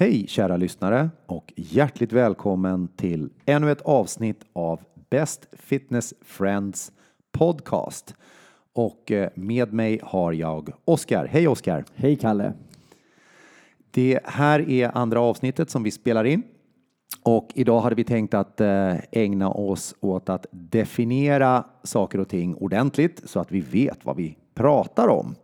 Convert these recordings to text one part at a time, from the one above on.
Hej kära lyssnare och hjärtligt välkommen till ännu ett avsnitt av Best Fitness Friends podcast. Och eh, med mig har jag Oskar. Hej Oskar! Hej Kalle! Det här är andra avsnittet som vi spelar in och idag hade vi tänkt att eh, ägna oss åt att definiera saker och ting ordentligt så att vi vet vad vi pratar om.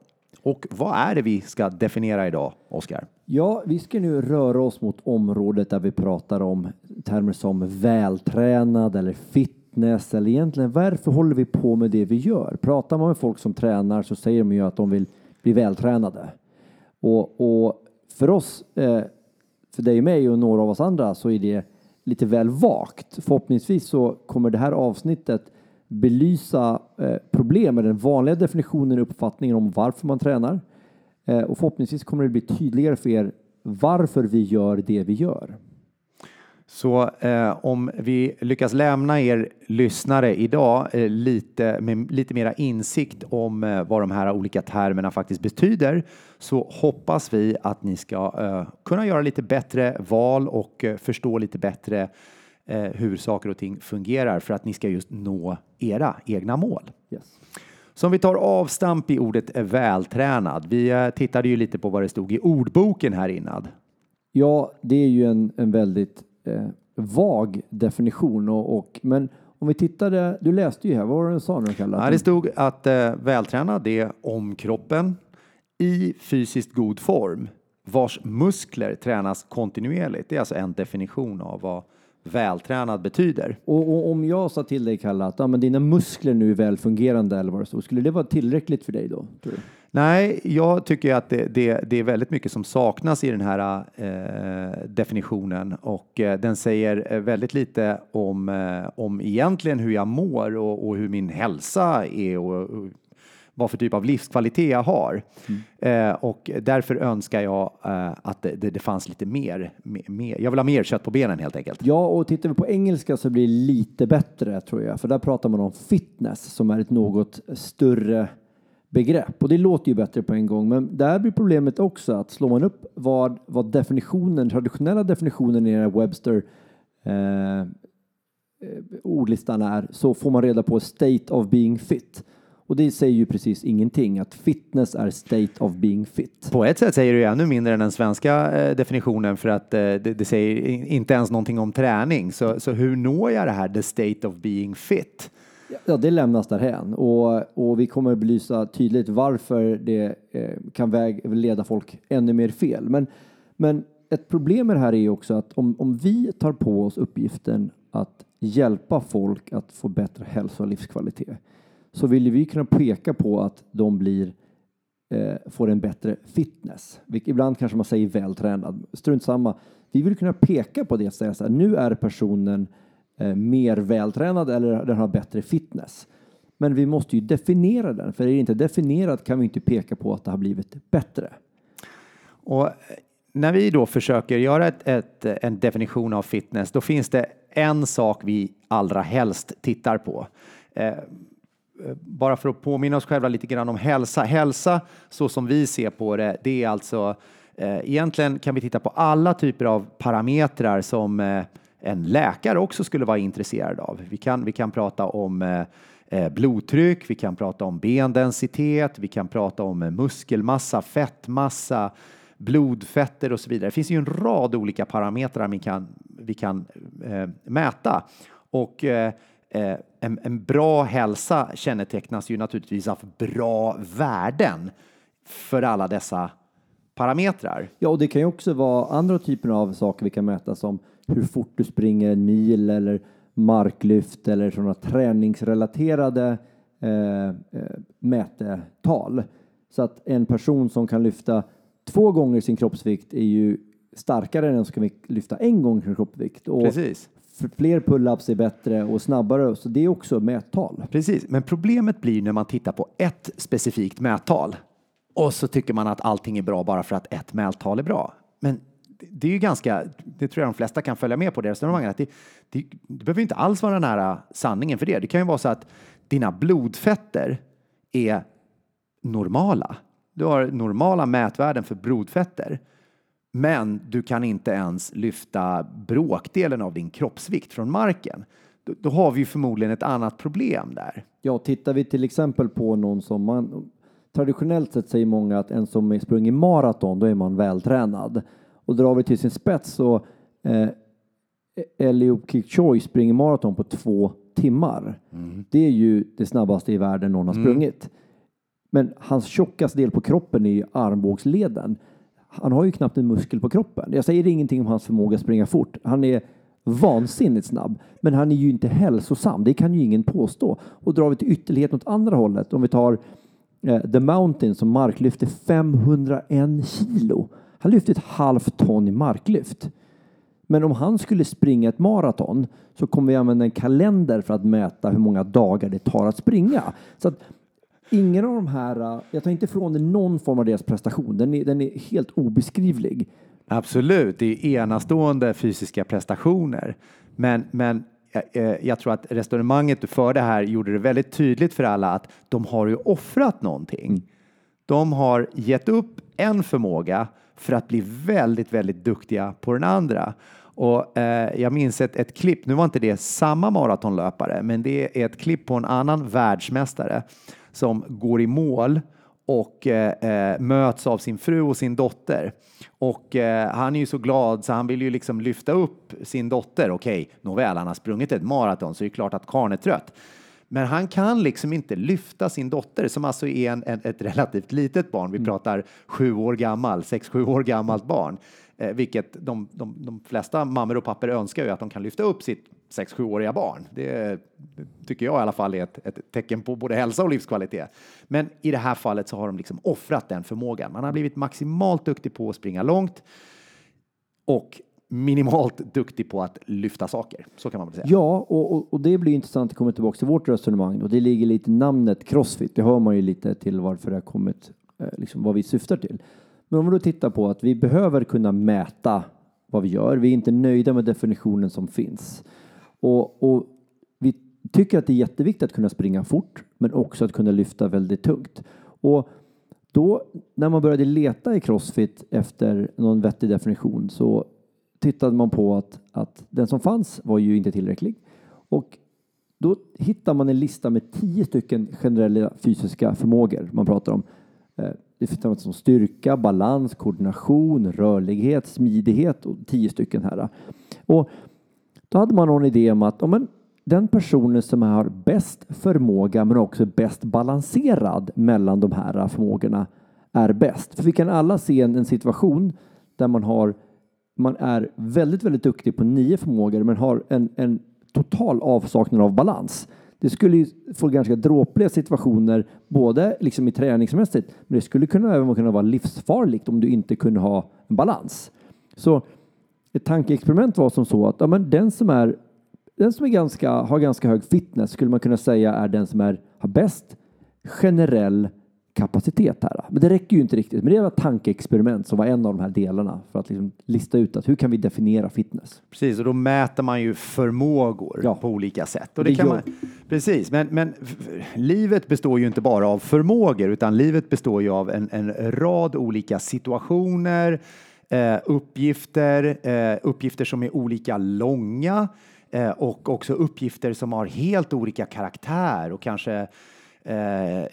Och vad är det vi ska definiera idag, Oskar? Ja, vi ska nu röra oss mot området där vi pratar om termer som vältränad eller fitness eller egentligen varför håller vi på med det vi gör? Pratar man med folk som tränar så säger de ju att de vill bli vältränade. Och, och för oss, eh, för dig och mig och några av oss andra så är det lite väl vagt. Förhoppningsvis så kommer det här avsnittet belysa eh, problem med den vanliga definitionen och uppfattningen om varför man tränar. Eh, och förhoppningsvis kommer det bli tydligare för er varför vi gör det vi gör. Så eh, om vi lyckas lämna er lyssnare idag eh, lite med lite mera insikt om eh, vad de här olika termerna faktiskt betyder så hoppas vi att ni ska eh, kunna göra lite bättre val och eh, förstå lite bättre hur saker och ting fungerar för att ni ska just nå era egna mål. Yes. Så om vi tar avstamp i ordet vältränad. Vi tittade ju lite på vad det stod i ordboken här innan. Ja, det är ju en, en väldigt eh, vag definition. Och, och, men om vi tittade, du läste ju här, vad var det du sa nu Kalle? Ja, det stod att eh, vältränad är om kroppen i fysiskt god form vars muskler tränas kontinuerligt. Det är alltså en definition av vad vältränad betyder. Och, och om jag sa till dig Kalle att ja, men dina muskler nu är välfungerande eller vad det stod, skulle det vara tillräckligt för dig då? Nej, jag tycker att det, det, det, är väldigt mycket som saknas i den här eh, definitionen och eh, den säger eh, väldigt lite om, eh, om egentligen hur jag mår och, och hur min hälsa är och, och vad för typ av livskvalitet jag har. Mm. Eh, och därför önskar jag eh, att det, det, det, fanns lite mer, mer. Jag vill ha mer kött på benen helt enkelt. Ja, och tittar vi på engelska så blir det lite bättre tror jag, för där pratar man om fitness som är ett något större begrepp och det låter ju bättre på en gång. Men där blir problemet också att slår man upp vad, vad definitionen, traditionella definitionen i Webster eh, ordlistan är så får man reda på state of being fit. Och det säger ju precis ingenting, att fitness är state of being fit. På ett sätt säger det ju ännu mindre än den svenska eh, definitionen för att eh, det, det, säger inte ens någonting om träning. Så, så hur når jag det här, the state of being fit? Ja, det lämnas därhän och, och vi kommer att belysa tydligt varför det eh, kan väg, leda folk ännu mer fel. Men, men ett problem med det här är också att om, om vi tar på oss uppgiften att hjälpa folk att få bättre hälsa och livskvalitet så vill vi kunna peka på att de blir, eh, får en bättre fitness. Ibland kanske man säger vältränad. Strunt samma. Vi vill kunna peka på det och säga så här, nu är personen eh, mer vältränad eller den har bättre fitness. Men vi måste ju definiera den, för är det inte definierat kan vi inte peka på att det har blivit bättre. Och eh, när vi då försöker göra ett, ett, en definition av fitness, då finns det en sak vi allra helst tittar på. Eh, Eh, bara för att påminna oss själva lite grann om hälsa. Hälsa, så som vi ser på det, det är alltså eh, egentligen kan vi titta på alla typer av parametrar som eh, en läkare också skulle vara intresserad av. Vi kan, vi kan prata om eh, eh blodtryck, vi kan prata om bendensitet, vi kan prata om eh, muskelmassa, fettmassa, blodfetter och så vidare. Det finns ju en rad olika parametrar vi kan, vi kan eh, mäta. Och Eh, eh en, en bra hälsa kännetecknas ju naturligtvis av bra värden för alla dessa parametrar. Ja, och det kan ju också vara andra typer av saker vi kan mäta som hur fort du springer en mil eller marklyft eller sådana träningsrelaterade eh, eh, mätetal. Så att en person som kan lyfta två gånger sin kroppsvikt är ju starkare än den som kan lyfta en gång sin kroppsvikt. Och Precis fler pull-ups är bättre och snabbare, så det är också mättal. Precis, men problemet blir när man tittar på ett specifikt mättal och så tycker man att allting är bra bara för att ett mättal är bra. Men det är ju ganska, det tror jag de flesta kan följa med på det resonemanget, att det, det, det behöver inte alls vara nära sanningen för det. Det kan ju vara så att dina blodfetter är normala. Du har normala mätvärden för blodfetter men du kan inte ens lyfta bråkdelen av din kroppsvikt från marken. Då, då har vi förmodligen ett annat problem där. Ja, tittar vi till exempel på någon som man traditionellt sett säger många att en som sprungit maraton, då är man vältränad. Och drar vi till sin spets så eh, Eliud Kipchoge springer maraton på två timmar. Mm. Det är ju det snabbaste i världen någon har mm. sprungit. Mm. Men hans tjockaste del på kroppen är ju armbågsleden. Han har ju knappt en muskel på kroppen. Jag säger ingenting om hans förmåga att springa fort. Han är vansinnigt snabb, men han är ju inte hälsosam. Det kan ju ingen påstå. Och drar vi till ytterlighet åt andra hållet, om vi tar eh, The Mountain som marklyfter 501 kilo. Han lyfter ett halvt ton i marklyft. Men om han skulle springa ett maraton så kommer vi använda en kalender för att mäta hur många dagar det tar att springa. Så att ingen av de här, jag tar inte ifrån någon form av deras prestation, den är, den är helt obeskrivlig. Absolut, det är enastående fysiska prestationer. Men, men eh, jag tror att resonemanget du förde här gjorde det väldigt tydligt för alla att de har ju offrat någonting. Mm. De har gett upp en förmåga för att bli väldigt, väldigt duktiga på den andra. Och eh, jag minns ett, ett klipp, nu var inte det samma maratonlöpare, men det är ett klipp på en annan världsmästare som går i mål och eh, eh, möts av sin fru och sin dotter. Och eh, han är ju så glad så han vill ju liksom lyfta upp sin dotter. Okej, okay, nåväl, han har sprungit ett maraton så det är klart att karln är trött. Men han kan liksom inte lyfta sin dotter som alltså är en, en, ett relativt litet barn. Vi mm. pratar sju år gammal, sex, sju år gammalt barn. Eh, vilket de, de, de flesta mammor och pappor önskar ju att de kan lyfta upp sitt 6-7-åriga barn. Det tycker jag i alla fall är ett, ett, tecken på både hälsa och livskvalitet. Men i det här fallet så har de liksom offrat den förmågan. Man har blivit maximalt duktig på att springa långt och minimalt duktig på att lyfta saker. Så kan man väl säga. Ja, och, och, och det blir intressant att komma tillbaka till vårt resonemang och det ligger lite i namnet Crossfit. Det hör man ju lite till varför det har kommit, eh, liksom vad vi syftar till. Men om vi då tittar på att vi behöver kunna mäta vad vi gör. Vi är inte nöjda med definitionen som finns. Och, och vi tycker att det är jätteviktigt att kunna springa fort, men också att kunna lyfta väldigt tungt. Och då, när man började leta i Crossfit efter någon vettig definition så tittade man på att, att den som fanns var ju inte tillräcklig. Och då hittar man en lista med tio stycken generella fysiska förmågor man pratar om. Eh, det finns något som styrka, balans, koordination, rörlighet, smidighet och tio stycken här. Och då hade man någon idé om att om den personen som har bäst förmåga men också bäst balanserad mellan de här förmågorna är bäst. För vi kan alla se en, en situation där man har man är väldigt, väldigt duktig på nio förmågor men har en, en total avsaknad av balans. Det skulle ju få ganska dråpliga situationer, både liksom i träningsmässigt, men det skulle kunna även kunna vara livsfarligt om du inte kunde ha en balans. Så ett tankeexperiment var som så att ja, men den som är den som är ganska, har ganska hög fitness skulle man kunna säga är den som är, har bäst generell kapacitet här. Men det räcker ju inte riktigt. Men det ett tankeexperiment som var en av de här delarna för att liksom lista ut att hur kan vi definiera fitness? Precis, och då mäter man ju förmågor ja. på olika sätt. Och det, det kan man, precis, men, men livet består ju inte bara av förmågor utan livet består ju av en, en rad olika situationer, eh, uppgifter, eh, uppgifter som är olika långa eh, och också uppgifter som har helt olika karaktär och kanske Eh,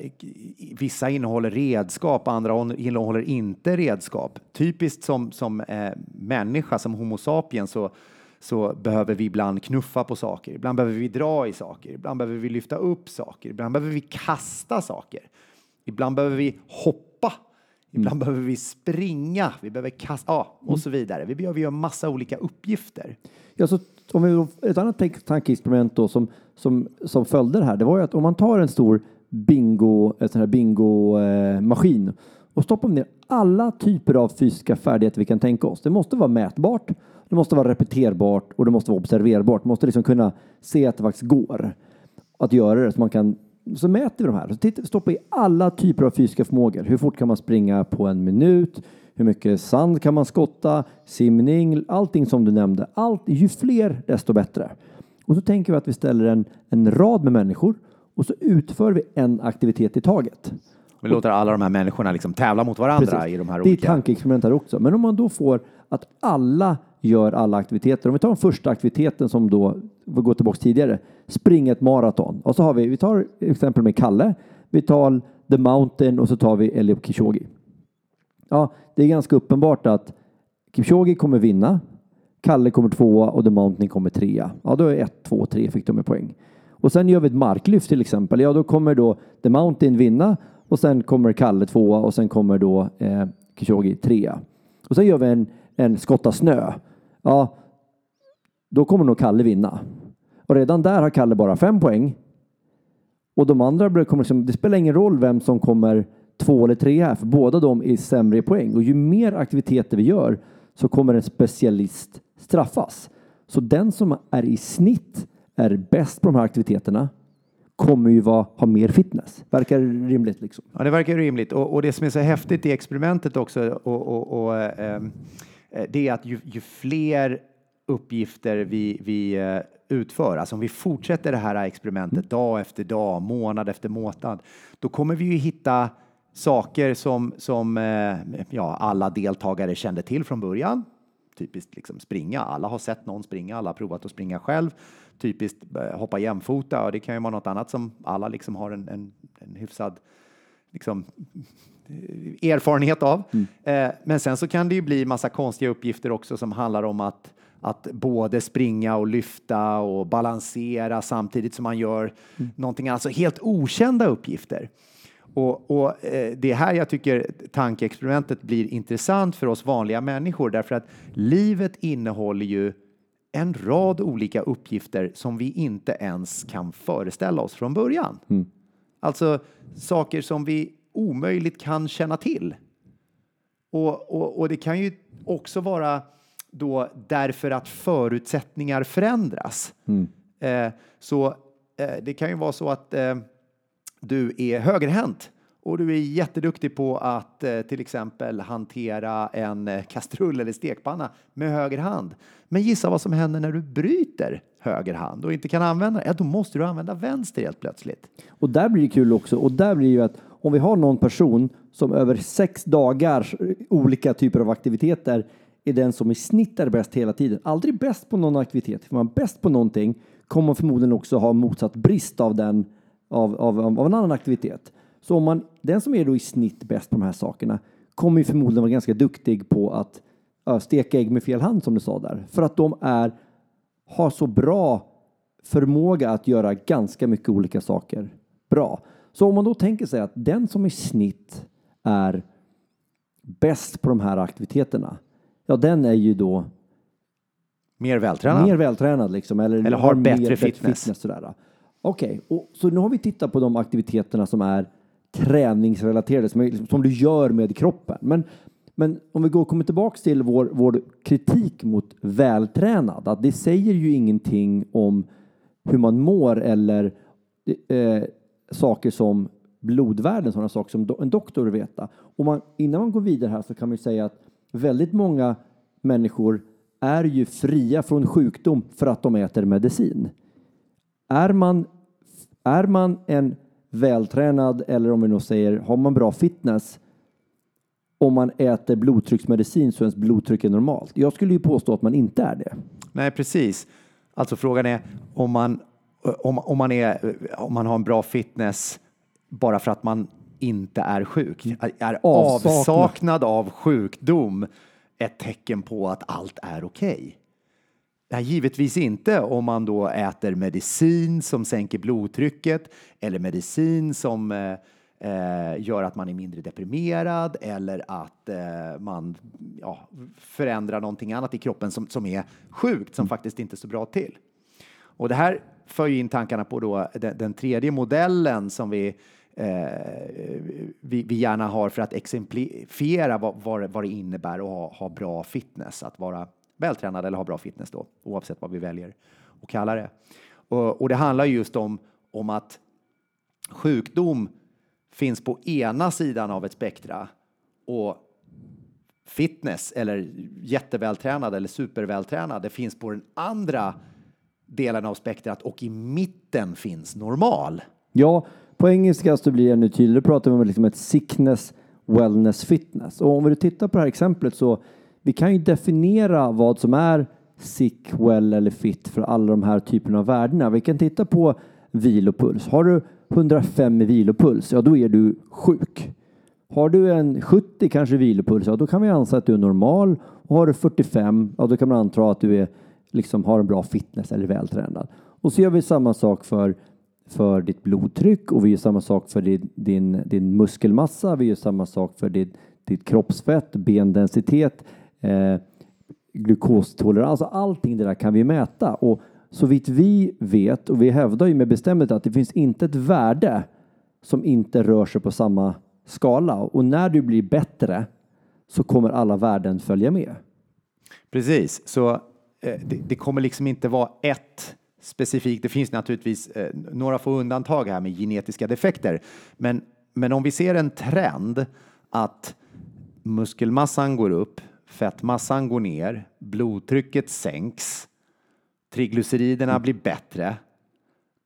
vissa innehåller redskap, andra innehåller inte redskap. Typiskt som, som eh, människa, som Homo sapiens, så, så behöver vi ibland knuffa på saker. Ibland behöver vi dra i saker. Ibland behöver vi lyfta upp saker. Ibland behöver vi kasta saker. Ibland behöver vi hoppa. Ibland mm. behöver vi springa. Vi behöver kasta, ja, och mm. så vidare. Vi behöver göra massa olika uppgifter. Ja, så om vi, ett annat tankeexperiment då som, som, som följde det här, det var ju att om man tar en stor bingo, en sån här bingo-maskin eh, och stoppar ner alla typer av fysiska färdigheter vi kan tänka oss. Det måste vara mätbart, det måste vara repeterbart och det måste vara observerbart. Man måste liksom kunna se att det faktiskt går att göra det så man kan så mäter vi de här. Så titta, stoppa i alla typer av fysiska förmågor. Hur fort kan man springa på en minut? Hur mycket sand kan man skotta? Simning, allting som du nämnde. Allt, ju fler desto bättre. Och så tänker vi att vi ställer en, en rad med människor och så utför vi en aktivitet i taget. Vi låter alla de här människorna liksom tävla mot varandra Precis. i de här olika... Det är tankeexperiment här också. Men om man då får att alla gör alla aktiviteter. Om vi tar den första aktiviteten som då, vi går tillbaka tidigare, springa ett maraton. Och så har vi, vi tar exempel med Kalle, vi tar The Mountain och så tar vi Eliud Kipchoge. Ja, det är ganska uppenbart att Kipchoge kommer vinna, Kalle kommer tvåa och The Mountain kommer trea. Ja, då är ett, två, tre fick de med poäng. Och sen gör vi ett marklyft till exempel. Ja, då kommer då The Mountain vinna och sen kommer Kalle tvåa och sen kommer då eh, Kipchoge trea. Och sen gör vi en, en skotta snö. Ja, då kommer nog Kalle vinna. Och redan där har Kalle bara fem poäng. Och de andra kommer liksom, det spelar ingen roll vem som kommer två eller tre här, för båda de är sämre i poäng. Och ju mer aktiviteter vi gör så kommer en specialist straffas. Så den som är i snitt är bäst på de här aktiviteterna kommer ju vara, ha mer fitness. Verkar rimligt liksom. Ja, det verkar rimligt. Och, och det som är så häftigt i experimentet också, och, och, och eh, eh det är att ju, ju fler uppgifter vi, vi eh, utför, alltså om vi fortsätter det här experimentet dag efter dag, månad efter månad, då kommer vi ju hitta saker som, som eh, ja, alla deltagare kände till från början. Typiskt liksom springa. Alla har sett någon springa, alla har provat att springa själv. Typiskt eh, hoppa jämfota och det kan ju vara något annat som alla liksom har en, en, en hyfsad liksom, erfarenhet av. Mm. Eh, men sen så kan det ju bli massa konstiga uppgifter också som handlar om att att både springa och lyfta och balansera samtidigt som man gör mm. någonting, alltså helt okända uppgifter. Och, och eh, det är här jag tycker tankeexperimentet blir intressant för oss vanliga människor därför att livet innehåller ju en rad olika uppgifter som vi inte ens kan föreställa oss från början. Mm. Alltså saker som vi omöjligt kan känna till. Och, och, och det kan ju också vara då därför att förutsättningar förändras. Mm. Eh, så eh, det kan ju vara så att eh, du är högerhänt och du är jätteduktig på att eh, till exempel hantera en eh, kastrull eller stekpanna med höger hand. Men gissa vad som händer när du bryter höger hand och inte kan använda den? Ja, då måste du använda vänster helt plötsligt. Och där blir det kul också. Och där blir det ju att om vi har någon person som över sex dagar olika typer av aktiviteter är den som i snitt är bäst hela tiden. Aldrig bäst på någon aktivitet. För man är bäst på någonting kommer man förmodligen också ha motsatt brist av den av, av, av en annan aktivitet. Så om man, den som är då i snitt bäst på de här sakerna kommer ju förmodligen vara ganska duktig på att äh, steka ägg med fel hand som du sa där. För att de är, har så bra förmåga att göra ganska mycket olika saker bra. Så om man då tänker sig att den som i snitt är bäst på de här aktiviteterna, ja den är ju då mer vältränad. Mer vältränad liksom. Eller, eller har, bättre fitness. fitness Okej, okay. så nu har vi tittat på de aktiviteterna som är träningsrelaterade, som, är, som du gör med kroppen. Men, men om vi går, kommer tillbaka till vår, vår kritik mot vältränad, att det säger ju ingenting om hur man mår eller eh, saker som blodvärden, sådana saker som do, en doktor vill veta. Och man, innan man går vidare här så kan man ju säga att väldigt många människor är ju fria från sjukdom för att de äter medicin. Är man, är man en vältränad eller om vi nu säger har man bra fitness om man äter blodtrycksmedicin så ens blodtryck är normalt? Jag skulle ju påstå att man inte är det. Nej, precis. Alltså frågan är om man, om, om man, är, om man har en bra fitness bara för att man inte är sjuk, är avsaknad av sjukdom ett tecken på att allt är okej. Okay. Ja, givetvis inte om man då äter medicin som sänker blodtrycket eller medicin som eh, eh, gör att man är mindre deprimerad eller att eh, man ja, förändrar någonting annat i kroppen som, som är sjukt, som faktiskt inte så bra till. Och det här för in tankarna på då den, den tredje modellen som vi, Eh, vi, vi, gärna har för att exemplifiera vad, vad, vad det innebär att ha, ha bra fitness, att vara vältränad eller ha bra fitness då, oavsett vad vi väljer att kalla det. Och, och det handlar just om, om att sjukdom finns på ena sidan av ett spektra och fitness eller jättevältränad eller supervältränad, det finns på den andra delen av spektrat och i mitten finns normal. Ja, på engelska så blir det ännu tydligare. Då pratar vi om liksom ett sickness, wellness, fitness. Och om vi tittar på det här exemplet så vi kan ju definiera vad som är sick, well eller fit för alla de här typerna av värdena. Vi kan titta på vilopuls. Har du 105 i vilopuls, ja då är du sjuk. Har du en 70 kanske vilopuls, ja då kan vi anse att du är normal. Och har du 45, ja då kan man anta att du är, liksom, har en bra fitness eller är vältränad. Och så gör vi samma sak för, för ditt blodtryck och vi gör samma sak för din, din, din muskelmassa. Vi gör samma sak för ditt, ditt kroppsfett, bendensitet, eh, glukostolerans. Alltså allting det där kan vi mäta. Och så vitt vi vet, och vi hävdar ju med bestämdhet att det finns inte ett värde som inte rör sig på samma skala. Och när du blir bättre så kommer alla värden följa med. Precis, så eh, det, det, kommer liksom inte vara ett specifikt. Det finns naturligtvis eh, några få undantag här med genetiska defekter, men, men om vi ser en trend att muskelmassan går upp, fettmassan går ner, blodtrycket sänks, triglyceriderna blir bättre,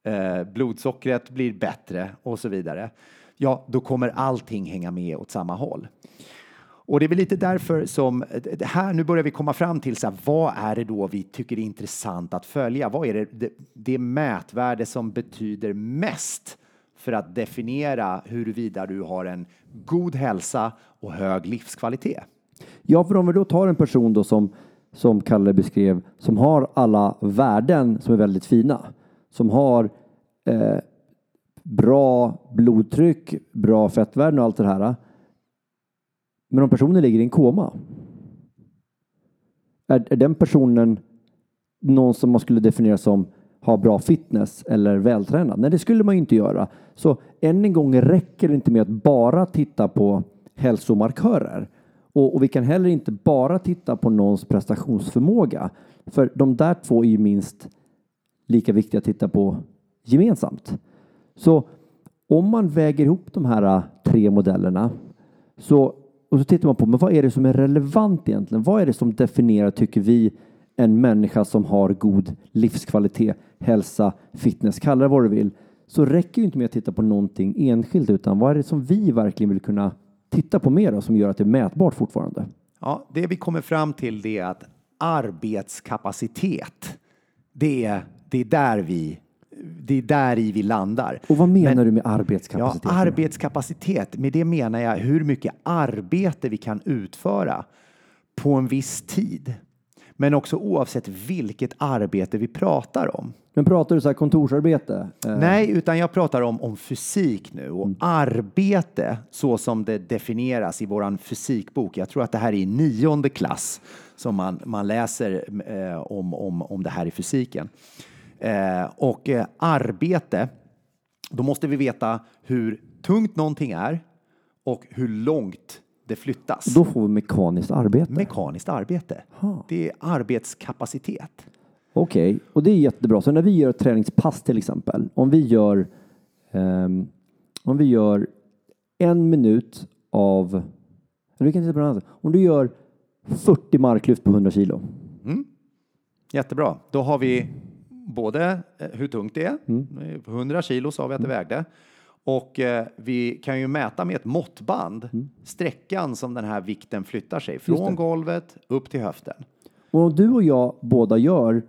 eh, blodsockret blir bättre och så vidare. Ja, då kommer allting hänga med åt samma håll. Och det är väl lite därför som eh, här nu börjar vi komma fram till så här, vad är det då vi tycker är intressant att följa? Vad är det, det, det mätvärde som betyder mest för att definiera huruvida du har en god hälsa och hög livskvalitet? Ja, för om vi då tar en person då som, som Kalle beskrev, som har alla värden som är väldigt fina, som har eh, bra blodtryck, bra fettvärden och allt det här. Men om personen ligger i en koma, är, är den personen någon som man skulle definiera som har bra fitness eller vältränad? Nej, det skulle man ju inte göra. Så än en gång räcker det inte med att bara titta på hälsomarkörer. Och, och, vi kan heller inte bara titta på någons prestationsförmåga. För de där två är ju minst lika viktiga att titta på gemensamt. Så om man väger ihop de här tre modellerna så, och så tittar man på men vad är det som är relevant egentligen? Vad är det som definierar, tycker vi, en människa som har god livskvalitet, hälsa, fitness, kalla det vad du vill, så räcker ju inte med att titta på någonting enskilt utan vad är det som vi verkligen vill kunna titta på mer och som gör att det är mätbart fortfarande? Ja, det vi kommer fram till det är att arbetskapacitet, det är, det är där vi det är där i vi landar. Och vad menar Men, du med arbetskapacitet? Ja, arbetskapacitet, med det menar jag hur mycket arbete vi kan utföra på en viss tid. Men också oavsett vilket arbete vi pratar om. Men pratar du så här kontorsarbete? Eh. Nej, utan jag pratar om, om fysik nu och mm. arbete så som det definieras i våran fysikbok. Jag tror att det här är i nionde klass som man, man läser eh, om, om, om det här i fysiken. Eh, och eh, arbete, då måste vi veta hur tungt någonting är och hur långt det flyttas. Då får vi mekaniskt arbete? Mekaniskt arbete. Ha. Det är arbetskapacitet. Okej, okay. och det är jättebra. Så när vi gör ett träningspass till exempel, om vi gör, um, om vi gör en minut av, vi kan titta på annat. Om du gör 40 marklyft på 100 kilo. Mm. Jättebra. Då har vi både eh, hur tungt det är, mm. 100 kilo sa vi att det mm. vägde, och eh, vi kan ju mäta med ett måttband mm. sträckan som den här vikten flyttar sig från golvet upp till höften. Och om du och jag båda gör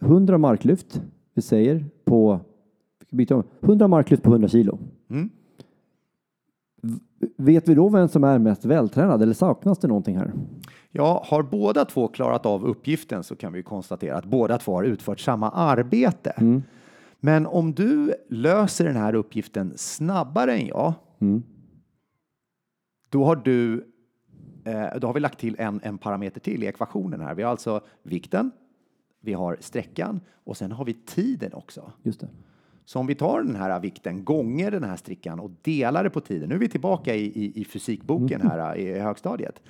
100 marklyft, vi säger på 100 marklyft på 100 kilo. Mm. Vet vi då vem som är mest vältränad eller saknas det någonting här? Ja, har båda två klarat av uppgiften så kan vi konstatera att båda två har utfört samma arbete. Mm. Men om du löser den här uppgiften snabbare än jag, mm. då har du eh, då har vi lagt till en, en parameter till i ekvationen här. Vi har alltså vikten, vi har sträckan och sen har vi tiden också. Just det. Så om vi tar den här vikten gånger den här sträckan och delar det på tiden. Nu är vi tillbaka i, i, i fysikboken mm. här i högstadiet.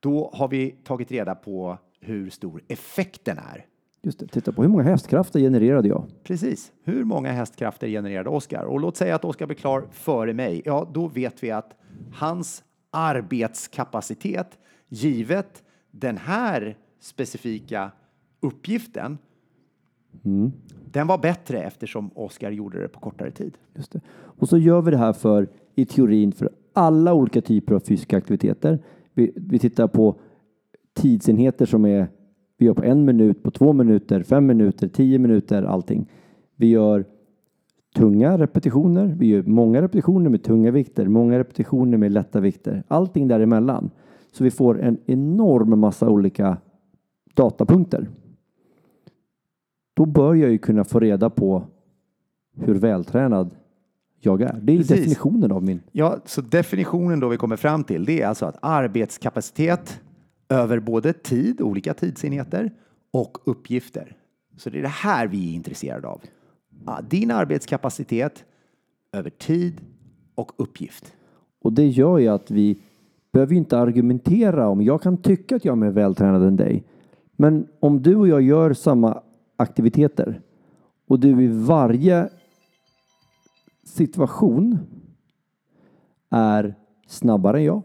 Då har vi tagit reda på hur stor effekten är. Just det, titta på hur många hästkrafter genererade jag? Precis, hur många hästkrafter genererade Oskar? Och låt säga att Oskar blir klar före mig. Ja, då vet vi att hans arbetskapacitet givet den här specifika uppgiften mm. den var bättre eftersom Oskar gjorde det på kortare tid. Just det. Och så gör vi det här för i teorin för alla olika typer av fysiska aktiviteter. Vi, vi tittar på tidsenheter som är vi gör på en minut, på två minuter, fem minuter, tio minuter, allting. Vi gör tunga repetitioner, vi gör många repetitioner med tunga vikter, många repetitioner med lätta vikter, allting däremellan. Så vi får en enorm massa olika datapunkter. Då bör jag ju kunna få reda på hur vältränad jag är. Det är Precis. definitionen av min. Ja, så definitionen då vi kommer fram till det är alltså att arbetskapacitet över både tid, olika tidsenheter och uppgifter. Så det är det här vi är intresserade av. Din arbetskapacitet över tid och uppgift. Och det gör ju att vi behöver inte argumentera om, jag kan tycka att jag är mer vältränad än dig. Men om du och jag gör samma aktiviteter och du i varje situation är snabbare än jag,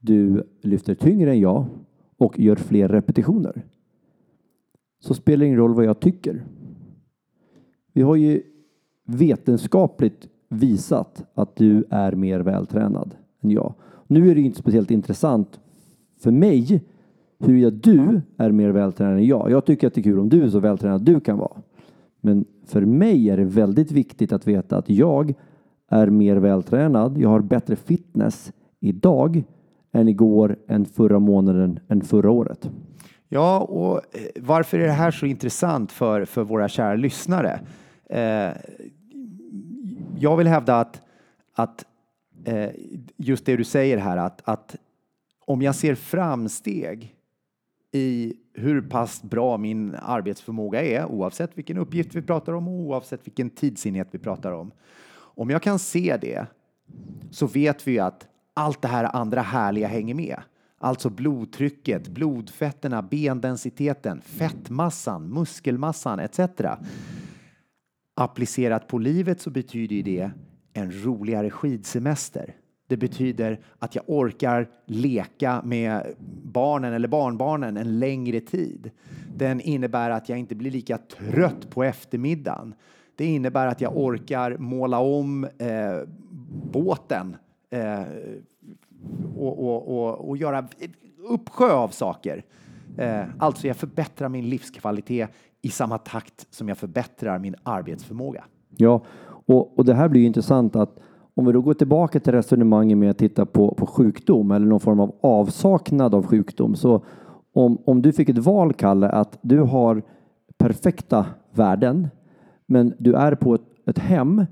du lyfter tyngre än jag och gör fler repetitioner så spelar det ingen roll vad jag tycker. Vi har ju vetenskapligt visat att du är mer vältränad än jag. Nu är det inte speciellt intressant för mig huruvida du är mer vältränad än jag. Jag tycker att det är kul om du är så vältränad du kan vara. Men för mig är det väldigt viktigt att veta att jag är mer vältränad. Jag har bättre fitness idag än igår, än förra månaden, än förra året. Ja, och eh, varför är det här så intressant för, för våra kära lyssnare? Eh, jag vill hävda att, att eh, just det du säger här, att, att om jag ser framsteg i hur pass bra min arbetsförmåga är, oavsett vilken uppgift vi pratar om och oavsett vilken tidsenhet vi pratar om. Om jag kan se det så vet vi ju att allt det här andra härliga hänger med. Alltså blodtrycket, blodfetterna, bendensiteten, fettmassan, muskelmassan etc. Applicerat på livet så betyder ju det en roligare skidsemester. Det betyder att jag orkar leka med barnen eller barnbarnen en längre tid. Den innebär att jag inte blir lika trött på eftermiddagen. Det innebär att jag orkar måla om eh, båten eh, och, och, och, och göra uppsjö av saker. Eh, alltså jag förbättrar min livskvalitet i samma takt som jag förbättrar min arbetsförmåga. Ja, och, och det här blir ju intressant att om vi då går tillbaka till resonemanget med att titta på, på sjukdom eller någon form av avsaknad av sjukdom. Så om, om du fick ett val, Kalle, att du har perfekta värden men du är på ett, ett hem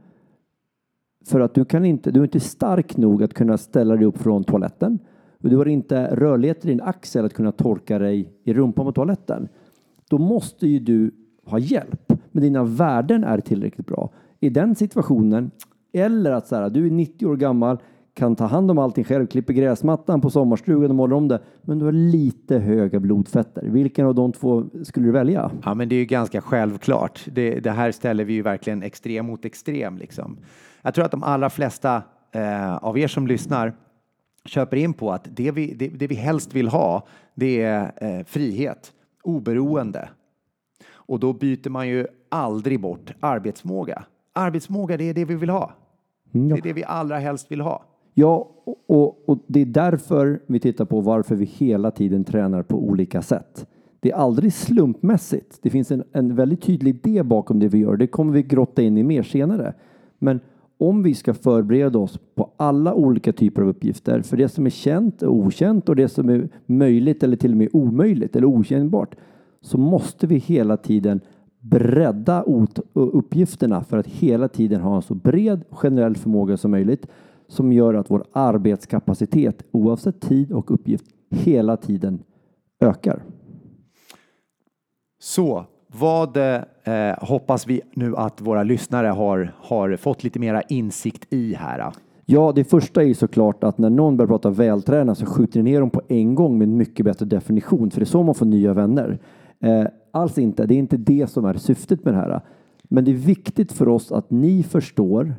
för att du, kan inte, du är inte stark nog att kunna ställa dig upp från toaletten. Och du har inte rörlighet i din axel att kunna torka dig i rumpan på toaletten. Då måste ju du ha hjälp. Men dina värden är tillräckligt bra. I den situationen, eller att så här, du är 90 år gammal, kan ta hand om allting själv, klipper gräsmattan på sommarstugan och målar om det. Men du har lite höga blodfetter. Vilken av de två skulle du välja? Ja, men det är ju ganska självklart. Det, det här ställer vi ju verkligen extrem mot extrem. Liksom. Jag tror att de allra flesta eh, av er som lyssnar köper in på att det vi, det, det vi helst vill ha, det är eh, frihet, oberoende. Och då byter man ju aldrig bort arbetsmåga. Arbetsmåga, det är det vi vill ha. Mm, ja. Det är det vi allra helst vill ha. Ja, och, och, och det är därför vi tittar på varför vi hela tiden tränar på olika sätt. Det är aldrig slumpmässigt. Det finns en, en väldigt tydlig idé bakom det vi gör. Det kommer vi grotta in i mer senare. Men om vi ska förbereda oss på alla olika typer av uppgifter, för det som är känt och okänt och det som är möjligt eller till och med omöjligt eller okännbart, så måste vi hela tiden bredda uppgifterna för att hela tiden ha en så bred generell förmåga som möjligt som gör att vår arbetskapacitet oavsett tid och uppgift hela tiden ökar. Så vad eh, hoppas vi nu att våra lyssnare har, har fått lite mera insikt i här? Ja, det första är ju såklart att när någon börjar prata vältränad så skjuter ni ner dem på en gång med en mycket bättre definition, för det är så man får nya vänner. Eh, alls inte, det är inte det som är syftet med det här. Men det är viktigt för oss att ni förstår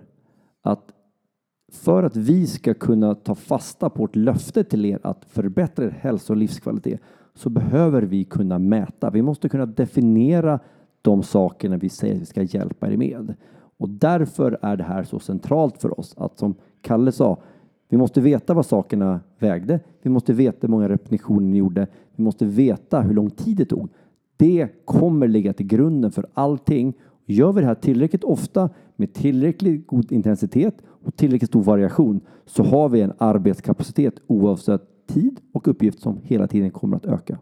att för att vi ska kunna ta fasta på ett löfte till er att förbättra er hälsa och livskvalitet så behöver vi kunna mäta. Vi måste kunna definiera de sakerna vi säger att vi ska hjälpa er med. Och därför är det här så centralt för oss att som Kalle sa, Vi måste veta vad sakerna vägde. Vi måste veta hur många repetitioner ni gjorde. Vi måste veta hur lång tid det tog. Det kommer ligga till grunden för allting. Gör vi det här tillräckligt ofta med tillräckligt god intensitet och tillräckligt stor variation så har vi en arbetskapacitet oavsett tid och uppgift som hela tiden kommer att öka.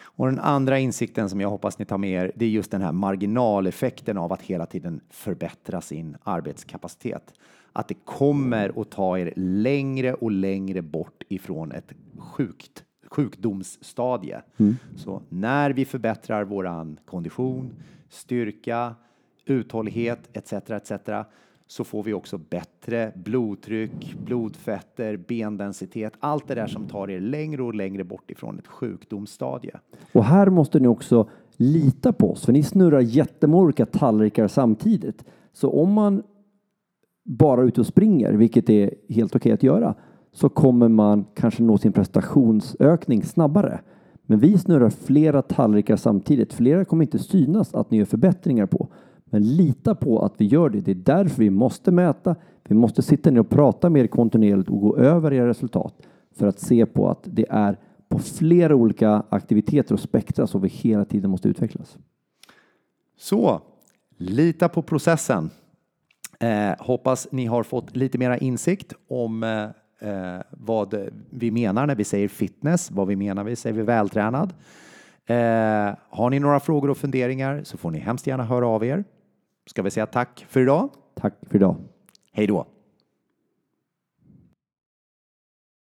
Och den andra insikten som jag hoppas ni tar med er, det är just den här marginaleffekten av att hela tiden förbättra sin arbetskapacitet. Att det kommer att ta er längre och längre bort ifrån ett sjukt sjukdomsstadie. Mm. Så när vi förbättrar våran kondition, styrka, uthållighet etc. etc. så får vi också bättre blodtryck, blodfetter, bendensitet, allt det där som tar er längre och längre bort ifrån ett sjukdomsstadie. Och här måste ni också lita på oss, för ni snurrar jättemånga tallrikar samtidigt. Så om man bara är ute och springer, vilket är helt okej att göra, så kommer man kanske nå sin prestationsökning snabbare. Men vi snurrar flera tallrikar samtidigt. Flera kommer inte synas att ni gör förbättringar på. Men lita på att vi gör det. Det är därför vi måste mäta. Vi måste sitta ner och prata med er kontinuerligt och gå över era resultat för att se på att det är på flera olika aktiviteter och spektra som vi hela tiden måste utvecklas. Så, lita på processen. Eh, hoppas ni har fått lite mera insikt om eh, eh, vad vi menar när vi säger fitness, vad vi menar när vi säger vältränad. Eh, har ni några frågor och funderingar så får ni hemskt gärna höra av er. Ska vi säga tack för idag? Tack för idag. Hej då!